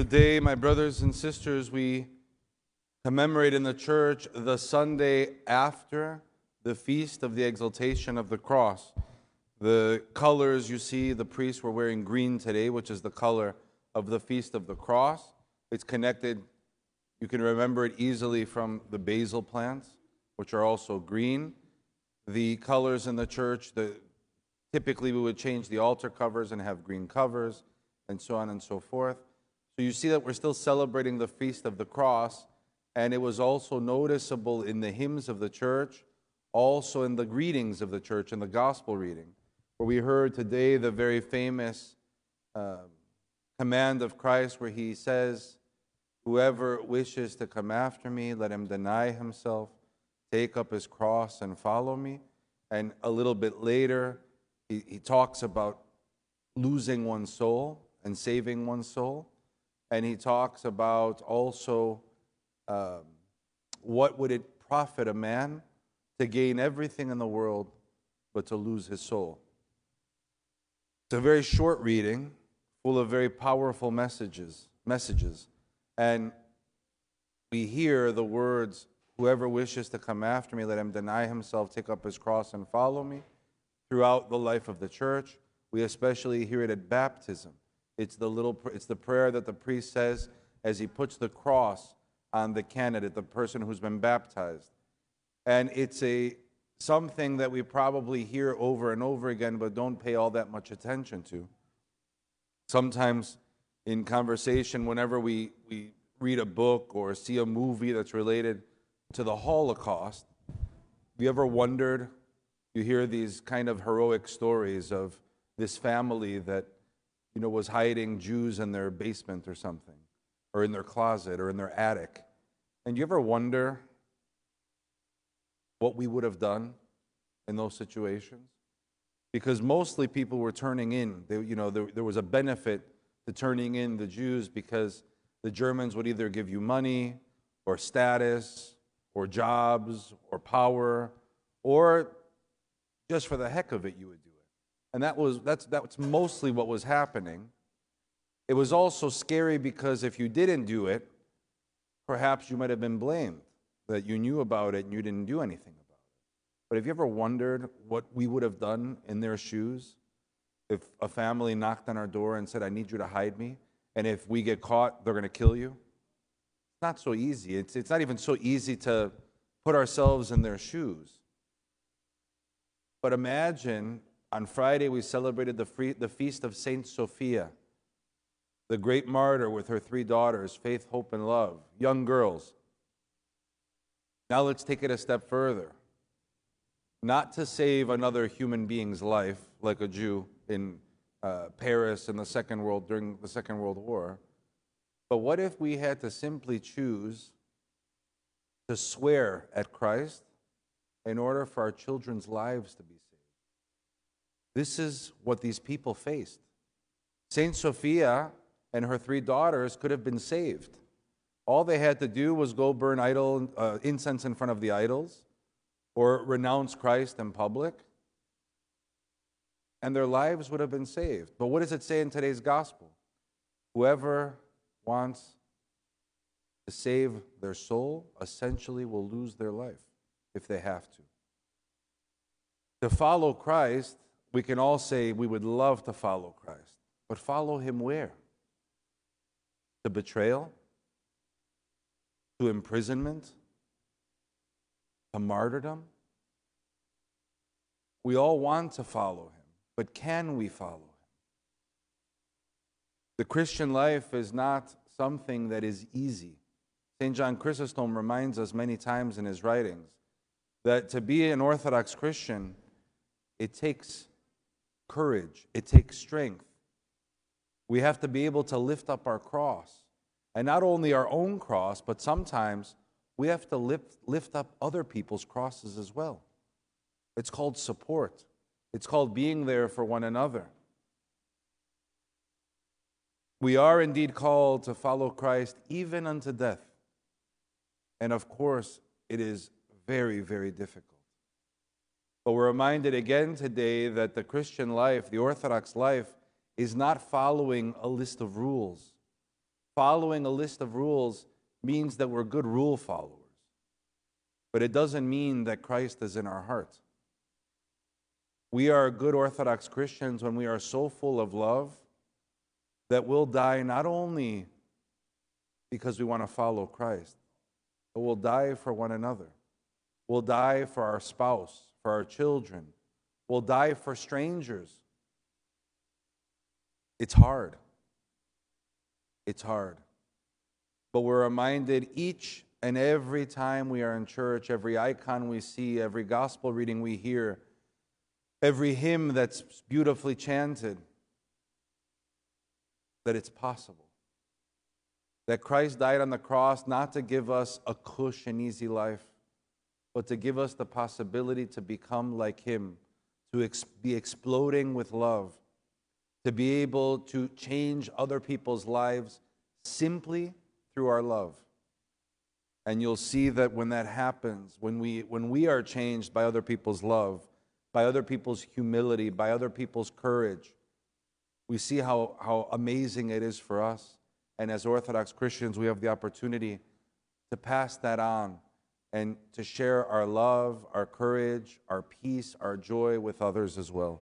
Today, my brothers and sisters, we commemorate in the church the Sunday after the feast of the exaltation of the cross. The colors you see, the priests were wearing green today, which is the color of the feast of the cross. It's connected, you can remember it easily from the basil plants, which are also green. The colors in the church, the, typically we would change the altar covers and have green covers, and so on and so forth. So you see that we're still celebrating the feast of the cross, and it was also noticeable in the hymns of the church, also in the greetings of the church, in the gospel reading, where we heard today the very famous uh, command of Christ, where he says, Whoever wishes to come after me, let him deny himself, take up his cross, and follow me. And a little bit later, he, he talks about losing one's soul and saving one's soul and he talks about also um, what would it profit a man to gain everything in the world but to lose his soul. It's a very short reading, full of very powerful messages. Messages, and we hear the words, "Whoever wishes to come after me, let him deny himself, take up his cross, and follow me." Throughout the life of the church, we especially hear it at baptism. It's the little it's the prayer that the priest says as he puts the cross on the candidate, the person who's been baptized. And it's a something that we probably hear over and over again but don't pay all that much attention to. Sometimes in conversation whenever we, we read a book or see a movie that's related to the Holocaust, you ever wondered? You hear these kind of heroic stories of this family that you know, was hiding Jews in their basement or something, or in their closet, or in their attic. And you ever wonder what we would have done in those situations? Because mostly people were turning in. They, you know, there, there was a benefit to turning in the Jews because the Germans would either give you money or status or jobs or power, or just for the heck of it, you would do and that was, that's, that's mostly what was happening. It was also scary because if you didn't do it, perhaps you might have been blamed that you knew about it and you didn't do anything about it. But have you ever wondered what we would have done in their shoes if a family knocked on our door and said, I need you to hide me? And if we get caught, they're going to kill you? It's not so easy. It's, it's not even so easy to put ourselves in their shoes. But imagine on Friday, we celebrated the, free, the feast of Saint Sophia, the great martyr with her three daughters, Faith, Hope, and Love, young girls. Now let's take it a step further. Not to save another human being's life, like a Jew in uh, Paris in the Second World during the Second World War, but what if we had to simply choose to swear at Christ in order for our children's lives to be saved? This is what these people faced. Saint Sophia and her three daughters could have been saved. All they had to do was go burn idol uh, incense in front of the idols or renounce Christ in public, and their lives would have been saved. But what does it say in today's gospel? Whoever wants to save their soul essentially will lose their life if they have to. To follow Christ we can all say we would love to follow Christ, but follow him where? To betrayal? To imprisonment? To martyrdom? We all want to follow him, but can we follow him? The Christian life is not something that is easy. St. John Chrysostom reminds us many times in his writings that to be an Orthodox Christian, it takes courage, it takes strength. We have to be able to lift up our cross. And not only our own cross, but sometimes we have to lift, lift up other people's crosses as well. It's called support, it's called being there for one another. We are indeed called to follow Christ even unto death. And of course, it is very, very difficult. But we're reminded again today that the Christian life, the Orthodox life, is not following a list of rules. following a list of rules means that we're good rule followers. But it doesn't mean that Christ is in our hearts. We are good Orthodox Christians when we are so full of love that we'll die not only because we want to follow Christ, but we'll die for one another. We'll die for our spouse, for our children. We'll die for strangers. It's hard. It's hard. But we're reminded each and every time we are in church, every icon we see, every gospel reading we hear, every hymn that's beautifully chanted, that it's possible. That Christ died on the cross not to give us a cush and easy life, but to give us the possibility to become like Him, to ex- be exploding with love, to be able to change other people's lives simply through our love. And you'll see that when that happens, when we, when we are changed by other people's love, by other people's humility, by other people's courage, we see how, how amazing it is for us. And as Orthodox Christians, we have the opportunity to pass that on and to share our love, our courage, our peace, our joy with others as well.